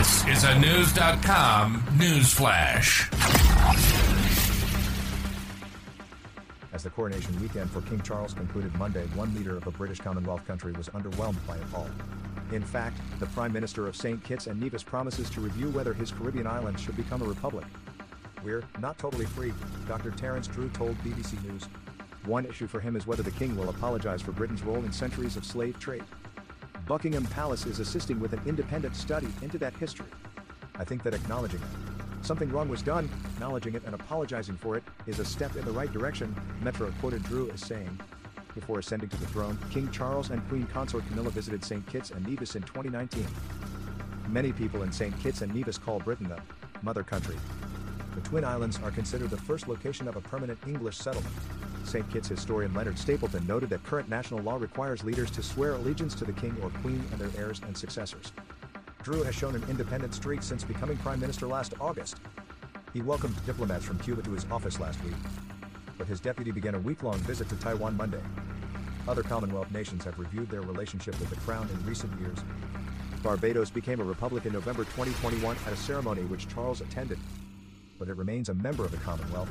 This is a News.com news flash. As the coronation weekend for King Charles concluded Monday, one leader of a British Commonwealth country was underwhelmed by it all. In fact, the Prime Minister of St. Kitts and Nevis promises to review whether his Caribbean islands should become a republic. We're not totally free, Dr. Terrance Drew told BBC News. One issue for him is whether the king will apologize for Britain's role in centuries of slave trade. Buckingham Palace is assisting with an independent study into that history. I think that acknowledging it, something wrong was done, acknowledging it and apologizing for it, is a step in the right direction, Metro quoted Drew as saying. Before ascending to the throne, King Charles and Queen Consort Camilla visited St. Kitts and Nevis in 2019. Many people in St. Kitts and Nevis call Britain the mother country. The Twin Islands are considered the first location of a permanent English settlement. St. Kitts historian Leonard Stapleton noted that current national law requires leaders to swear allegiance to the king or queen and their heirs and successors. Drew has shown an independent streak since becoming prime minister last August. He welcomed diplomats from Cuba to his office last week, but his deputy began a week-long visit to Taiwan Monday. Other Commonwealth nations have reviewed their relationship with the crown in recent years. Barbados became a republic in November 2021 at a ceremony which Charles attended, but it remains a member of the Commonwealth.